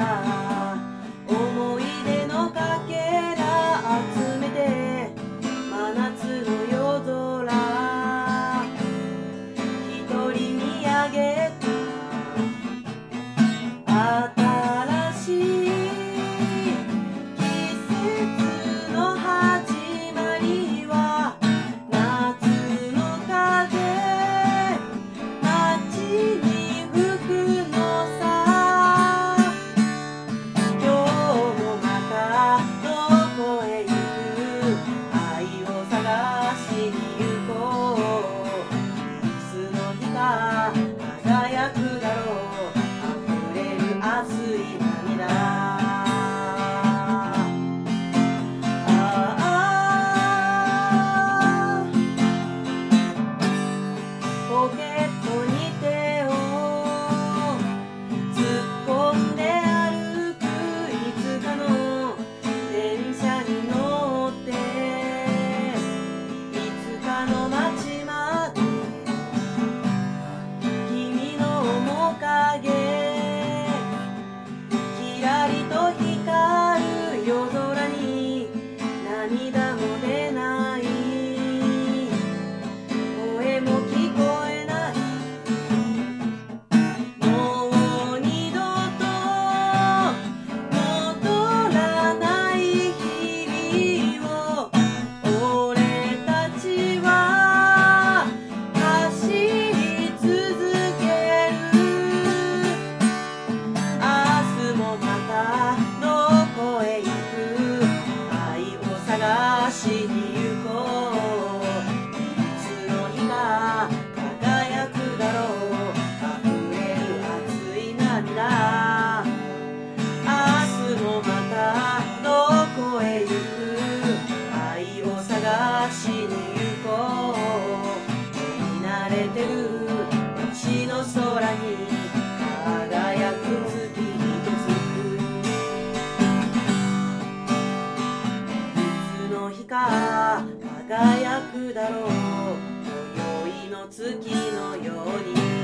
나 探しにくだろう。今宵の月のように。